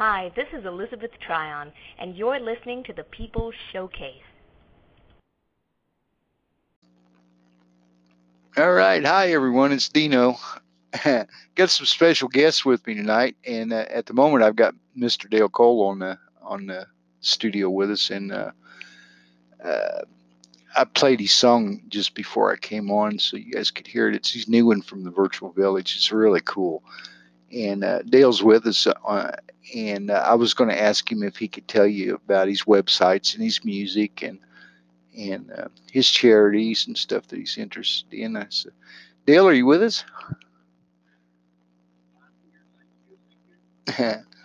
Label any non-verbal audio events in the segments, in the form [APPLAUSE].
Hi, this is Elizabeth Tryon, and you're listening to the People Showcase. All right. Hi, everyone. It's Dino. [LAUGHS] got some special guests with me tonight, and uh, at the moment, I've got Mr. Dale Cole on the on the studio with us, and uh, uh, I played his song just before I came on, so you guys could hear it. It's his new one from the Virtual Village. It's really cool, and uh, Dale's with us, uh, and uh, I was going to ask him if he could tell you about his websites and his music and and uh, his charities and stuff that he's interested in. I said, Dale, are you with us? [LAUGHS] [LAUGHS]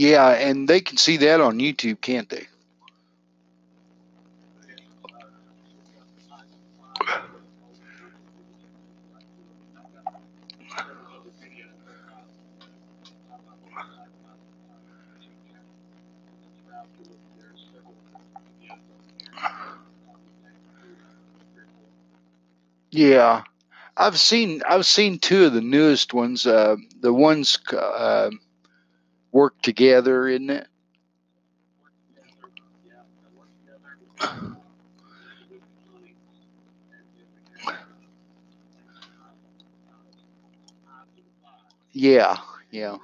Yeah, and they can see that on YouTube, can't they? Yeah, I've seen I've seen two of the newest ones. Uh, the ones uh, work together, isn't it? Yeah, yeah.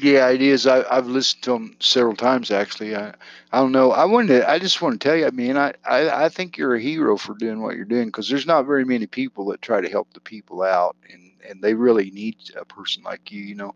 Yeah, it is. I, I've listened to them several times actually. I, I don't know. I wanted. To, I just want to tell you. I mean, I, I, I think you're a hero for doing what you're doing because there's not very many people that try to help the people out, and and they really need a person like you. You know.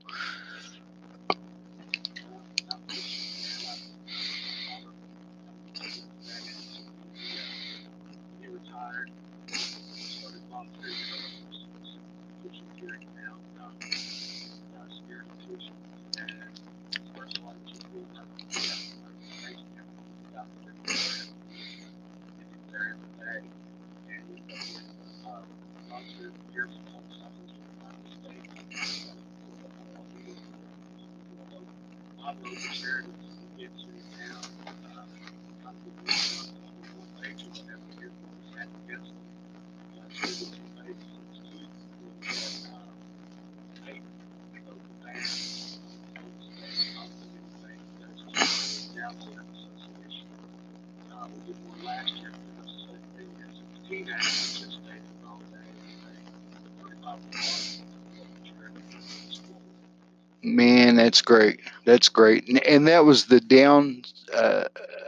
Man, that's great. That's great. And, and that was the down uh,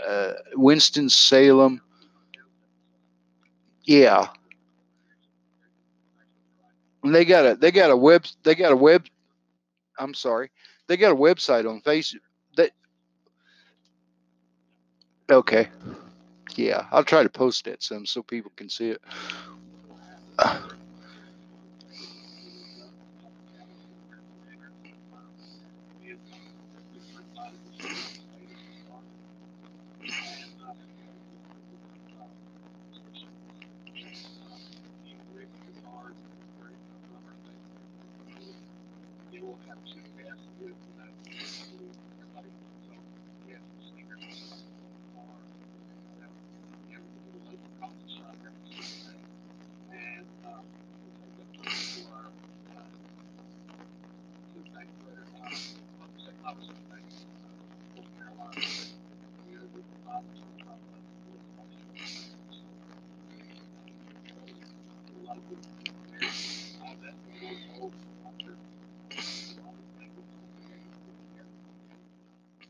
uh, Winston Salem. Yeah. And they got a they got a web they got a web I'm sorry. They got a website on Facebook. That okay. Yeah, I'll try to post that some so people can see it.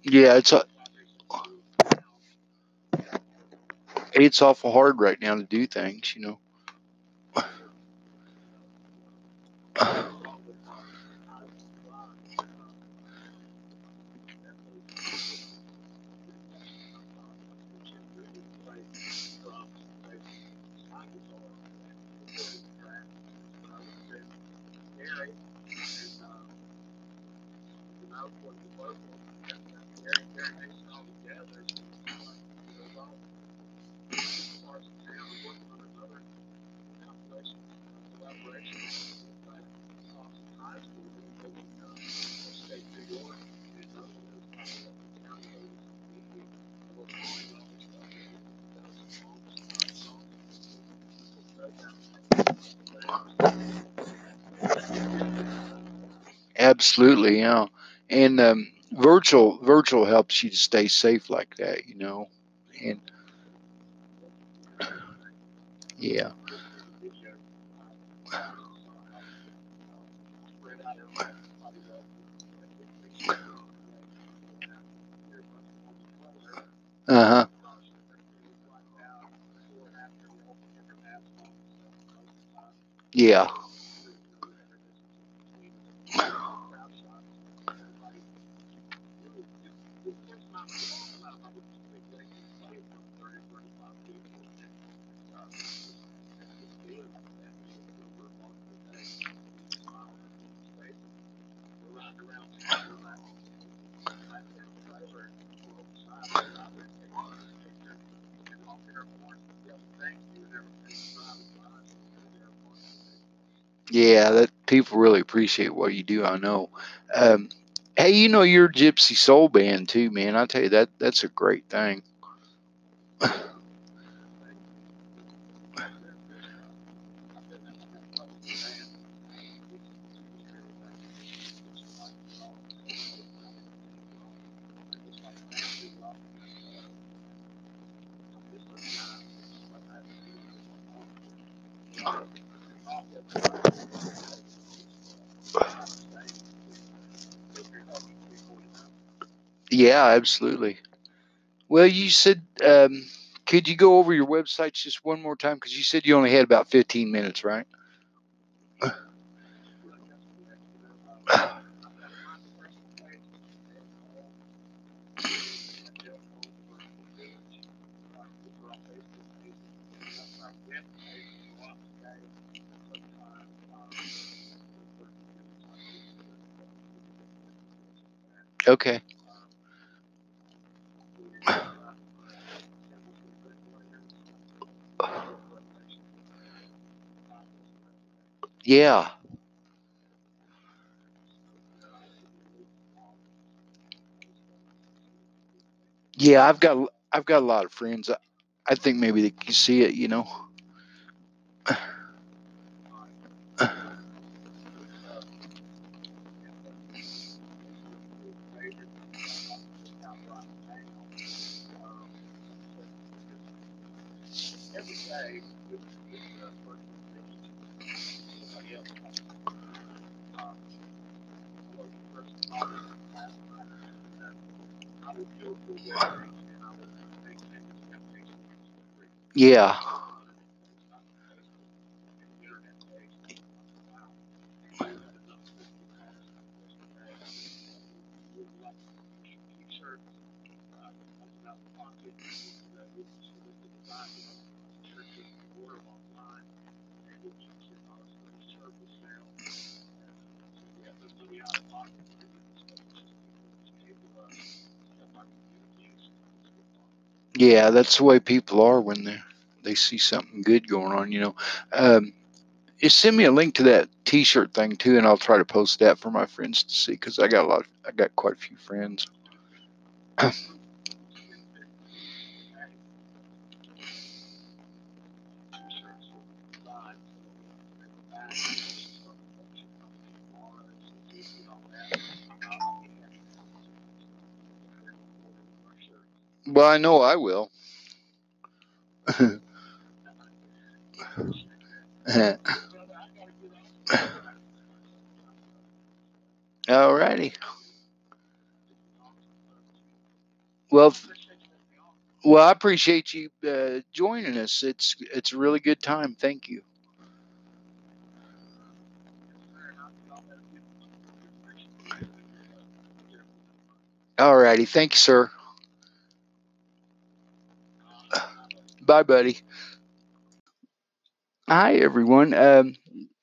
Yeah, it's a, it's awful hard right now to do things, you know. Absolutely, yeah. And um, virtual virtual helps you to stay safe like that, you know. And yeah, uh huh, yeah, yeah. That people really appreciate what you do. I know. Um, hey, you know your Gypsy Soul Band too, man. I tell you that that's a great thing. Yeah, absolutely. Well, you said, um, could you go over your websites just one more time? Because you said you only had about 15 minutes, right? Okay. Yeah. Yeah, I've got I've got a lot of friends. I, I think maybe they can see it, you know. Yeah. Yeah, that's the way people are when they they see something good going on, you know. Um, send me a link to that T-shirt thing too, and I'll try to post that for my friends to see because I got a lot. I got quite a few friends. Well, I know I will. Alrighty. Well, well, I appreciate you uh, joining us. It's it's a really good time. Thank you. Alrighty. Thank you, sir. Bye, buddy. Hi, everyone. Um,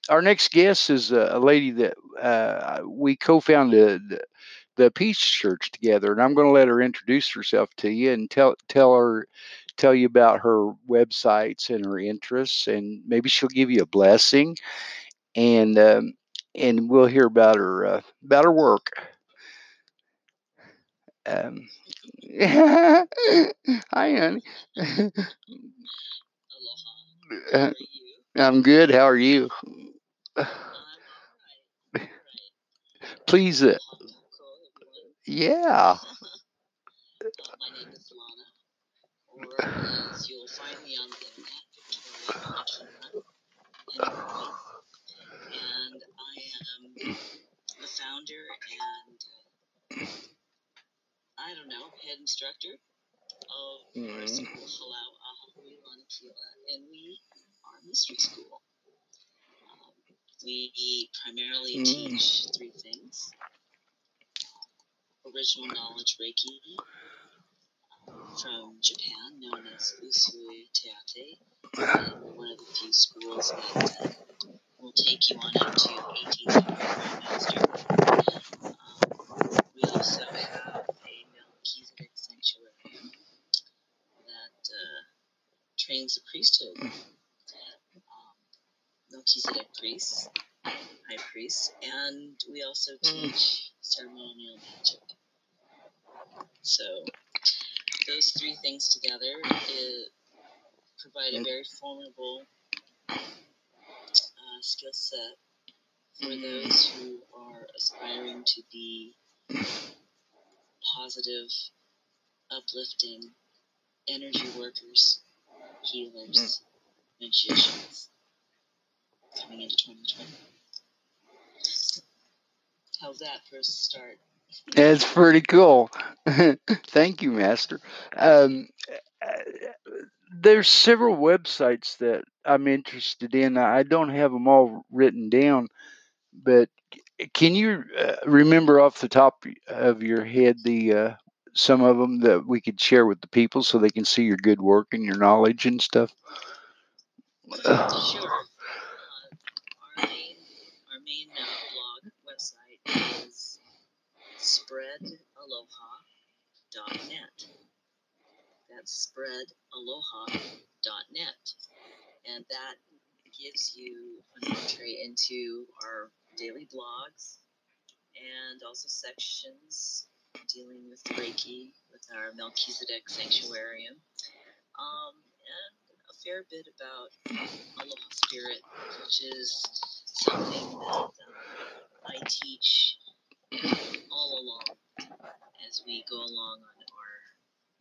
our next guest is a, a lady that uh, we co-founded the, the Peace Church together, and I'm going to let her introduce herself to you and tell tell her tell you about her websites and her interests, and maybe she'll give you a blessing, and um, and we'll hear about her uh, about her work. Um, [LAUGHS] hi, honey. [LAUGHS] Uh, I'm good. How are you? [SIGHS] Please, uh, yeah. [SIGHS] [SIGHS] Founder and uh, I don't know head instructor of our Mm. school, Halau Ahahui Lanakila, and we are mystery school. Um, we primarily Mm. teach three things: original knowledge Reiki from Japan, known as Usui Teate. and one of the few schools that uh, will take you on up to 18th Grandmaster. Um, we also have a Melchizedek sanctuary that uh, trains the priesthood. Um, Melchizedek priests, high priests, and we also teach ceremonial magic. So those three things together provide a very formidable uh, skill set for those who are aspiring to be positive, uplifting energy workers, healers, magicians coming into 2020. How's that for a start? That's pretty cool. [LAUGHS] Thank you, Master. Um, there's several websites that I'm interested in. I don't have them all written down, but can you uh, remember off the top of your head the uh, some of them that we could share with the people so they can see your good work and your knowledge and stuff? Sure. Uh, our main, our main uh, blog website is spreadaloha.net. That's spreadaloha.net. And that gives you an entry into our daily blogs and also sections dealing with Reiki with our Melchizedek Sanctuarium, um, and a fair bit about Aloha Spirit, which is something that um, I teach all along as we go along on our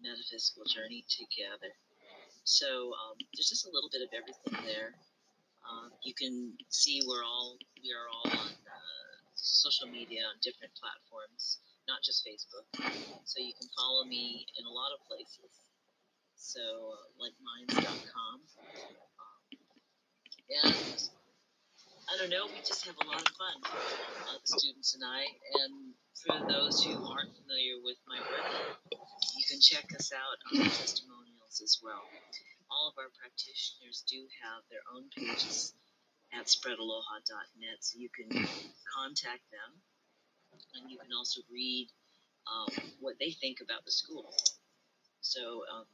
metaphysical journey together. So um, there's just a little bit of everything there. Uh, you can see we're all we are all on uh, social media on different platforms, not just Facebook. So you can follow me in a lot of places. So uh, like minds.com. Um, and I don't know, we just have a lot of fun, uh, the students and I. And for those who aren't familiar with my work, you can check us out on the testimonials as well. All of our practitioners do have their own pages at spreadaloha.net, so you can contact them, and you can also read um, what they think about the school. So, um,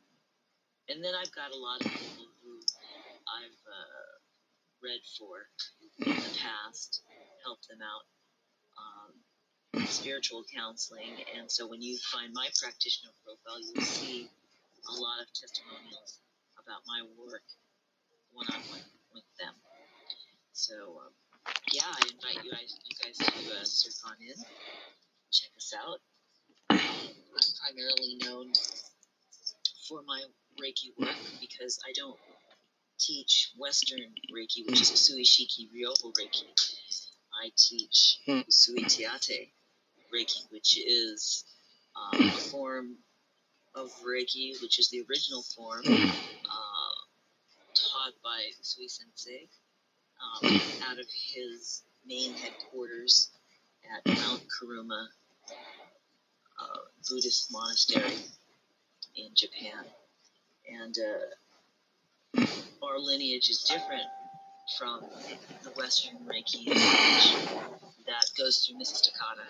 and then I've got a lot of people who I've uh, read for in the past, helped them out. Um, spiritual counseling, and so when you find my practitioner profile, you'll see a lot of testimonials about my work one on one with them. So um, yeah, I invite you guys, you guys to uh, surf on in, check us out. I'm primarily known for my Reiki work because I don't teach Western Reiki, which is Usui Shiki Ryoho Reiki. I teach Hmm. Usui Teate Reiki, which is um, a form of Reiki, which is the original form uh, taught by Usui Sensei um, [CLEARS THROAT] out of his main headquarters at Mount Kurama uh, Buddhist monastery in Japan. And uh, our lineage is different from the Western Reiki lineage that goes through Mrs. Takata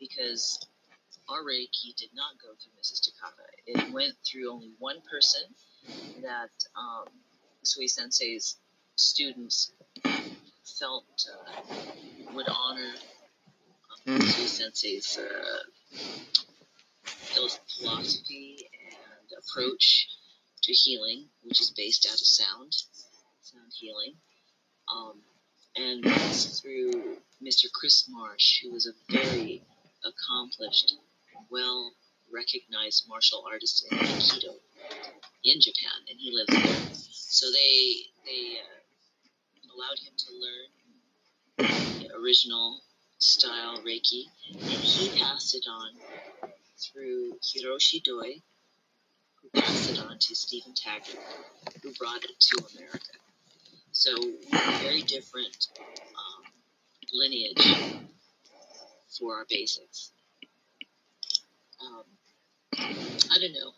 because our Reiki did not go through Mrs. Takata. It went through only one person that um, Sui Sensei's students felt uh, would honor um, Mm. Sensei's uh, philosophy and approach to healing, which is based out of sound, sound healing. Um, and that's through Mr. Chris Marsh, who was a very accomplished, well recognized martial artist in Aikido in Japan, and he lives there. So they they uh, allowed him to learn the original style Reiki, and he passed it on through Hiroshi Doi, who passed it on to Stephen Taggart, who brought it to America. So very different um, lineage for our basics. Um, I don't know.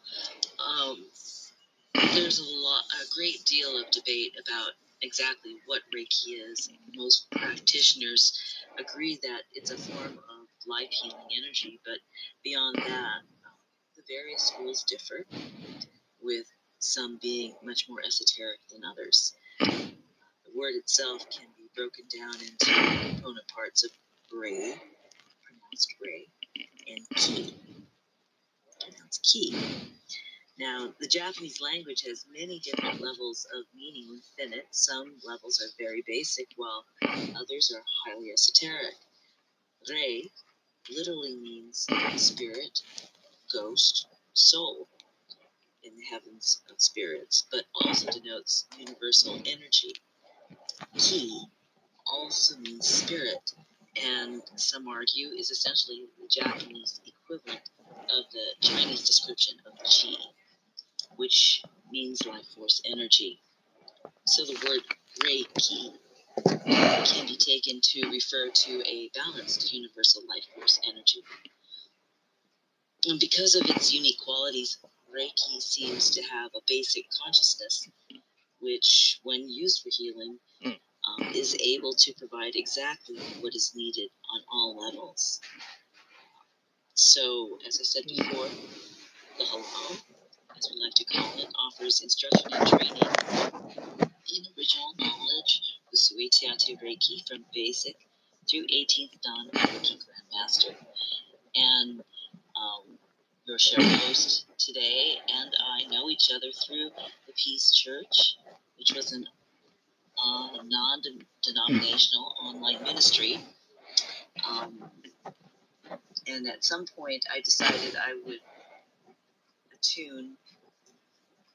Um, there's a lot, a great deal of debate about exactly what Reiki is. Most practitioners agree that it's a form of life healing energy, but beyond that, the various schools differ, with some being much more esoteric than others. The word itself can be broken down into component parts of Rei, pronounced Rei, and Ki, pronounced Ki. Now, the Japanese language has many different levels of meaning within it. Some levels are very basic, while others are highly esoteric. Rei literally means spirit, ghost, soul in the heavens of spirits, but also denotes universal energy. Ki also means spirit, and some argue is essentially the Japanese equivalent of the Chinese description of Qi, which means life force energy. So the word Reiki can be taken to refer to a balanced universal life force energy. And because of its unique qualities, Reiki seems to have a basic consciousness, which, when used for healing, um, is able to provide exactly what is needed on all levels. So, as I said before, the Halau, as we like to call it, offers instruction and training in original knowledge Usui Teate Reiki from basic through 18th Dan Reiki Grandmaster. And um, your show host today and I know each other through the Peace Church, which was an uh, non denominational online ministry. Um, and at some point, I decided I would attune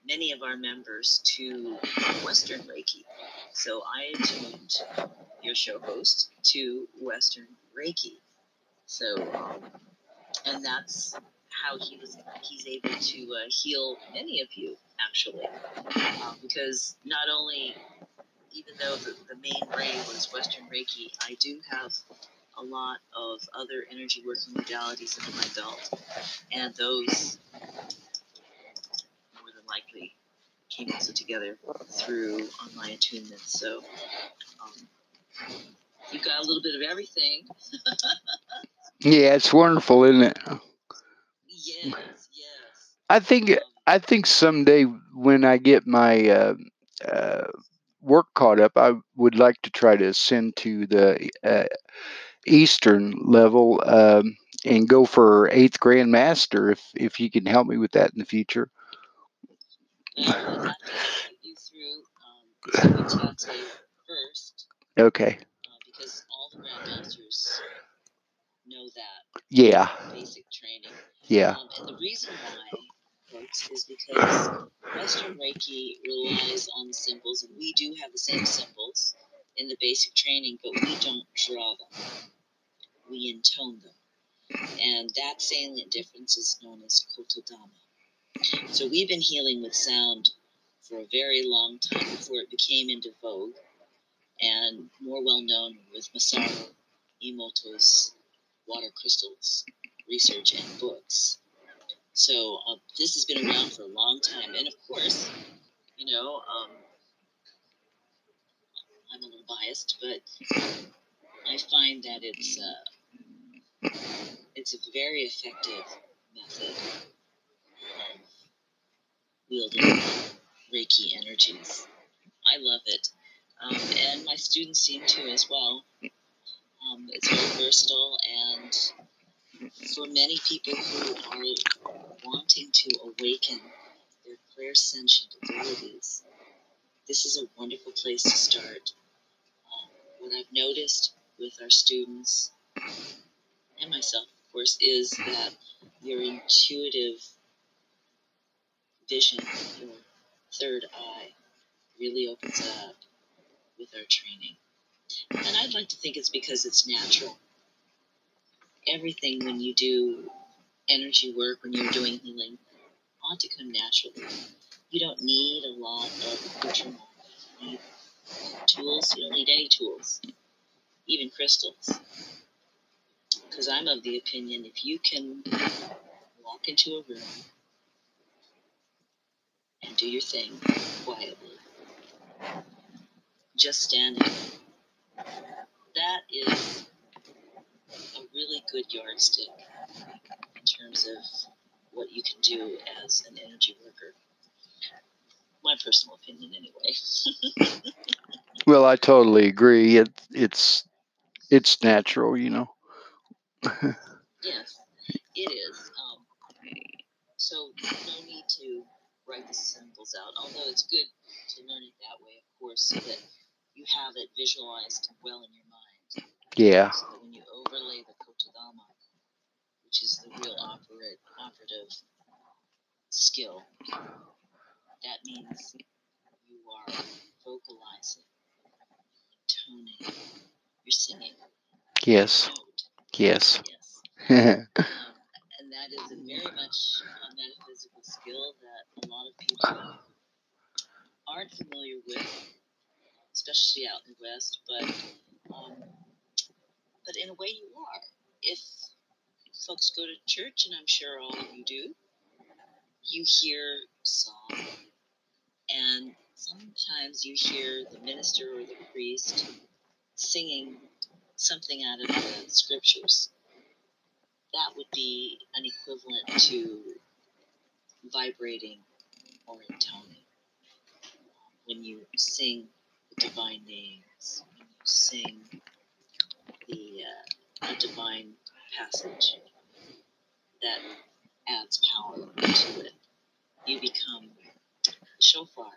many of our members to Western Reiki. So I attuned your show host to Western Reiki. So, um, and that's how he was he's able to uh, heal many of you actually, uh, because not only even though the, the main ray was Western Reiki, I do have a lot of other energy working modalities under my belt, and those more than likely came also together through online attunement. So um, you've got a little bit of everything. [LAUGHS] Yeah, it's wonderful, isn't it? yes, yes. I think Um, I think someday when I get my uh, uh, work caught up, I would like to try to ascend to the uh, Eastern level um, and go for eighth Grand Master. If if you can help me with that in the future. Through um, first, Okay. uh, because all the grandmasters know that Yeah. basic training. Yeah. Um, and the reason why, is because Western Reiki relies on symbols, and we do have the same symbols in the basic training, but we don't draw them. We intone them. And that salient difference is known as Kotodama. So we've been healing with sound for a very long time before it became into vogue, and more well known with Masaru Emoto's water crystals research and books. So uh, this has been around for a long time, and of course, you know, um, I'm a little biased, but I find that it's uh, it's a very effective method wielding Reiki energies. I love it, um, and my students seem to as well. Um, it's very versatile, and for many people who are wanting to awaken their clairsentient abilities, this is a wonderful place to start. Um, what I've noticed with our students and myself, of course, is that your intuitive vision, your third eye, really opens up with our training. And I'd like to think it's because it's natural. Everything when you do energy work, when you're doing healing, ought to come naturally. You don't need a lot of accoutrement. Tools. You don't need any tools, even crystals. Because I'm of the opinion if you can walk into a room do your thing quietly, just standing, that is a really good yardstick in terms of what you can do as an energy worker. My personal opinion, anyway. [LAUGHS] Well, I totally agree. It it's it's natural, you know. [LAUGHS] yes, it is. Um, so no need to write the symbols out, although it's good to learn it that way, of course, so that you have it visualized well in your mind. Yeah. So that when you overlay the Kotodama, which is the real operate, operative skill, that means you are vocalizing, toning, you're singing. Yes. Yes. yes. [LAUGHS] Um, Um, that is a very much a metaphysical skill that a lot of people aren't familiar with, especially out in the West. But um, but in a way, you are. If folks go to church, and I'm sure all of you do, you hear song, and sometimes you hear the minister or the priest singing something out of the scriptures. That would be an equivalent to vibrating or intoning. When you sing the divine names, when you sing the uh, a divine passage that adds power to it, you become the shofar,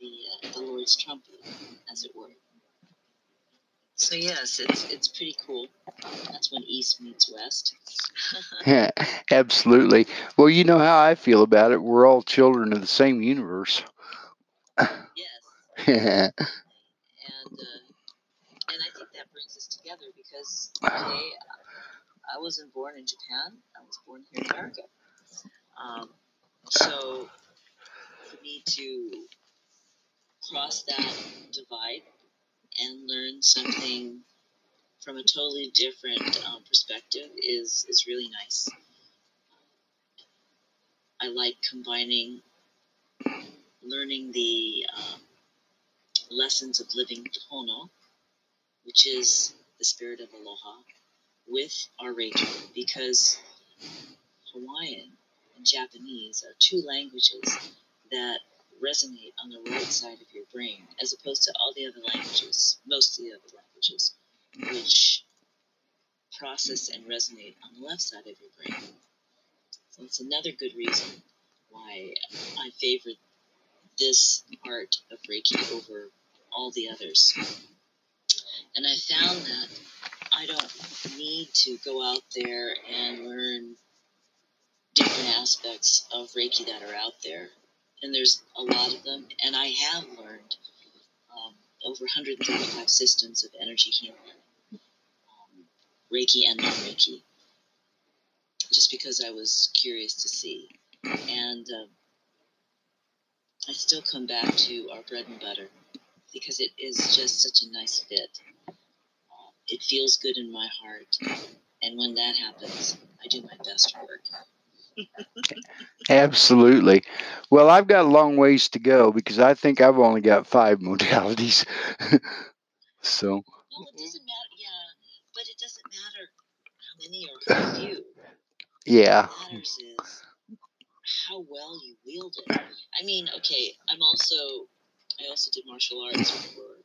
the uh, the Lord's trumpet, as it were. So yes, it's it's pretty cool. That's when East meets West. Yeah, [LAUGHS] absolutely. Well, you know how I feel about it. We're all children of the same universe. yes, [LAUGHS] yeah. and uh, and I think that brings us together because okay, [SIGHS] I wasn't born in Japan. I was born here in America. Um, so for me to cross that divide and learn something from a totally different um, perspective is is really nice. I like combining learning the um, lessons of living Tono, which is the spirit of aloha, with our Reiki because Hawaiian and Japanese are two languages that resonate on the right side of your brain as opposed to all the other languages, most of the other languages, which process and resonate on the left side of your brain. So it's another good reason why I favor this art of Reiki over all the others. And I found that I don't need to go out there and learn different aspects of Reiki that are out there. And there's a lot of them. And I have learned um, over 135 systems of energy healing, um, Reiki and non Reiki, just because I was curious to see. And um, I still come back to our bread and butter because it is just such a nice fit. Uh, it feels good in my heart. And when that happens, I do my best work. [LAUGHS] Absolutely. Well, I've got a long ways to go because I think I've only got five modalities. [LAUGHS] so, No, it doesn't matter. Yeah, but it doesn't matter how many or how few. yeah. What matters is how well you wield it. I mean, okay, I'm also I also did martial arts for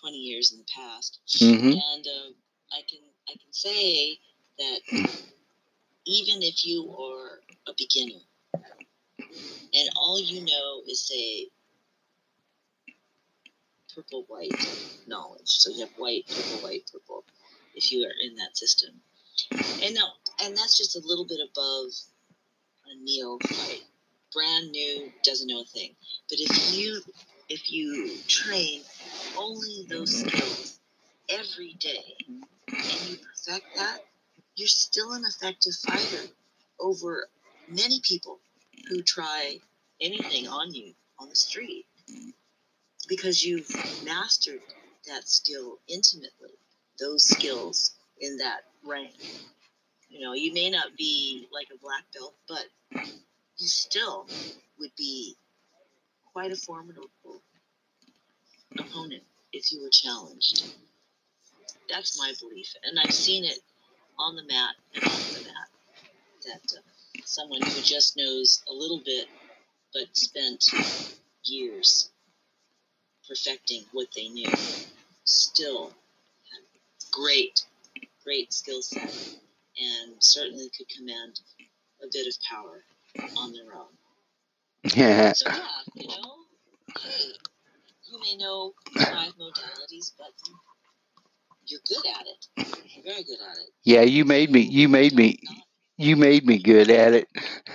20 years in the past, hmm and um, I can I can say that [LAUGHS] even if you are a beginner. And all you know is say purple white knowledge, so you have white purple white purple if you are in that system, and no, and that's just a little bit above a neophyte, brand new, doesn't know a thing. But if you if you train only those skills every day and you perfect that, you're still an effective fighter over many people who try anything on you on the street because you've mastered that skill intimately, those skills in that rank. You know, you may not be like a black belt, but you still would be quite a formidable opponent if you were challenged. That's my belief, and I've seen it on the mat and off the mat. That uh, someone who just knows a little bit, but spent years perfecting what they knew, still had great, great skill set, and certainly could command a bit of power on their own. Yeah. So yeah, you know, hey, you may know five modalities, but you're good at it. You're very good at it. Yeah, you made me you made me you made me good at it. [LAUGHS]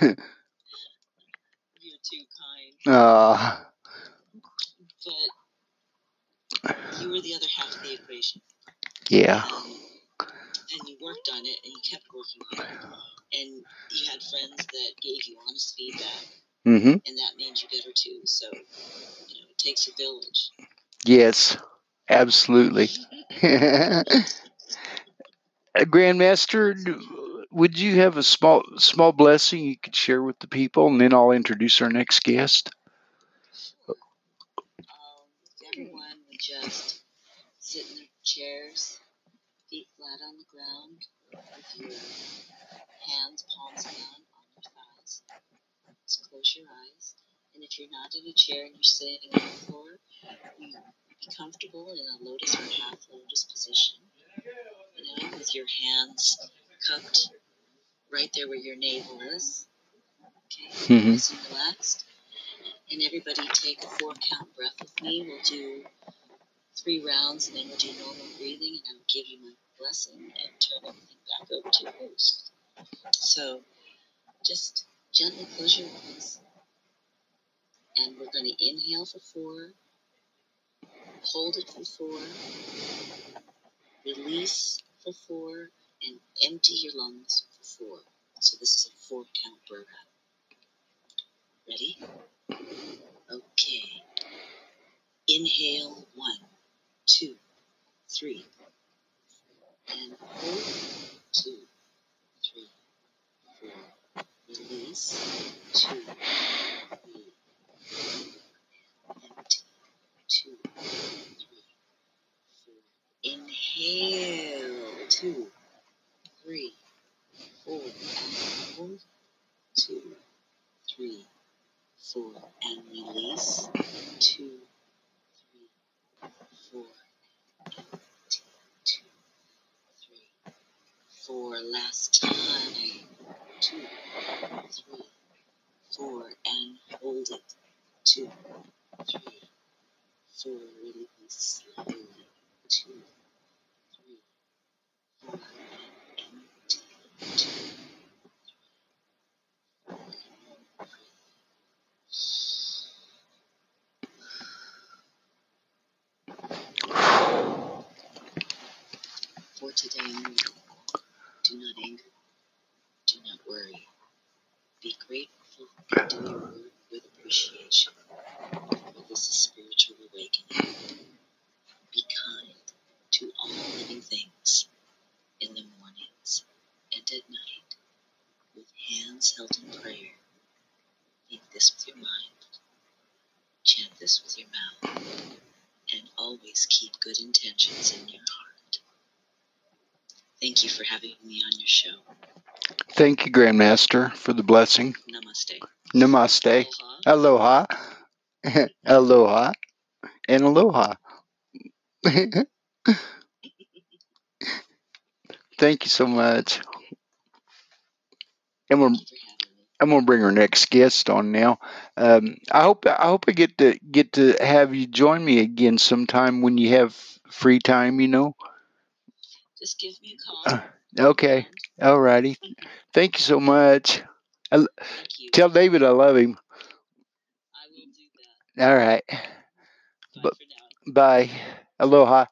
you're too kind, uh but you were the other half of the equation, yeah. and, and you worked on it, and you kept working on it, and you had friends that gave you honest feedback, Mm-hmm. and that made you better too. So, you know, it takes a village. Yes. Absolutely. [LAUGHS] Uh, Grandmaster, would you have a small small blessing you could share with the people, and then I'll introduce our next guest? Um, everyone just sit in their chairs, feet flat on the ground, with your hands palms down on your thighs. Just close your eyes And if you're not in a chair and you're sitting on the floor, you comfortable in a lotus or half lotus position. You know, with your hands cupped right there where your navel is. Okay, [LAUGHS] Mhm. nice and relaxed. And everybody take a four count breath with me. We'll do three rounds and then we'll do normal breathing and I'll give you my blessing and turn everything back over to your host. So just gently close your eyes. And we're going to inhale for four, hold it for four, release for four, and empty your lungs for four. So this is a four count breath. Ready? Okay. Inhale one, two, three. And hold two, three, four. Release two, three, Inhale two, three, four. Hold two, three, four. And release two, three, four. Empty two, three, four. Last time. Two, three, four. And hold it. Two, three, four. Release slowly. Two, three, four. And empty. Two, three, four. For today only, do not anger, do not worry. Be grateful and do your work with appreciation. For this is spiritual awakening. Be kind to all living things in the mornings and at night with hands held in prayer. Think this with your mind, chant this with your mouth, and always keep good intentions in your heart. Thank you for having me on your show. Thank you, Grandmaster, for the blessing. Namaste. Namaste. Aloha. Aloha. [LAUGHS] aloha. And aloha. [LAUGHS] Thank you so much. And we're Thank you for having me. I'm gonna bring our next guest on now. Um, I hope I hope I get to get to have you join me again sometime when you have free time. You know. Just give me a call. Uh, Okay. Alrighty. Thank you so much. Thank you. Tell David I love him. I will do that. All right. Bye now. Bye. Aloha.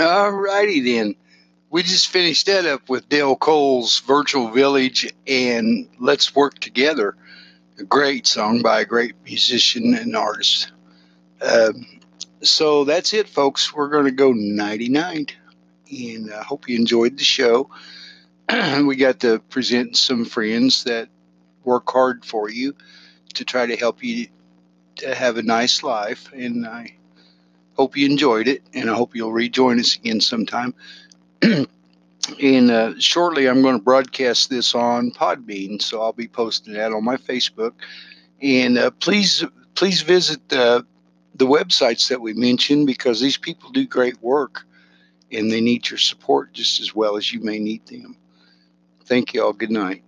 All righty then. We just finished that up with Dale Cole's Virtual Village and Let's Work Together. A great song by a great musician and artist. Um, so that's it, folks. We're going to go nighty night. And I hope you enjoyed the show. [CLEARS THROAT] we got to present some friends that work hard for you to try to help you to have a nice life. And I hope you enjoyed it. And I hope you'll rejoin us again sometime. [CLEARS THROAT] and uh, shortly, I'm going to broadcast this on Podbean, so I'll be posting that on my Facebook. And uh, please, please visit uh, the websites that we mentioned because these people do great work, and they need your support just as well as you may need them. Thank you all. Good night.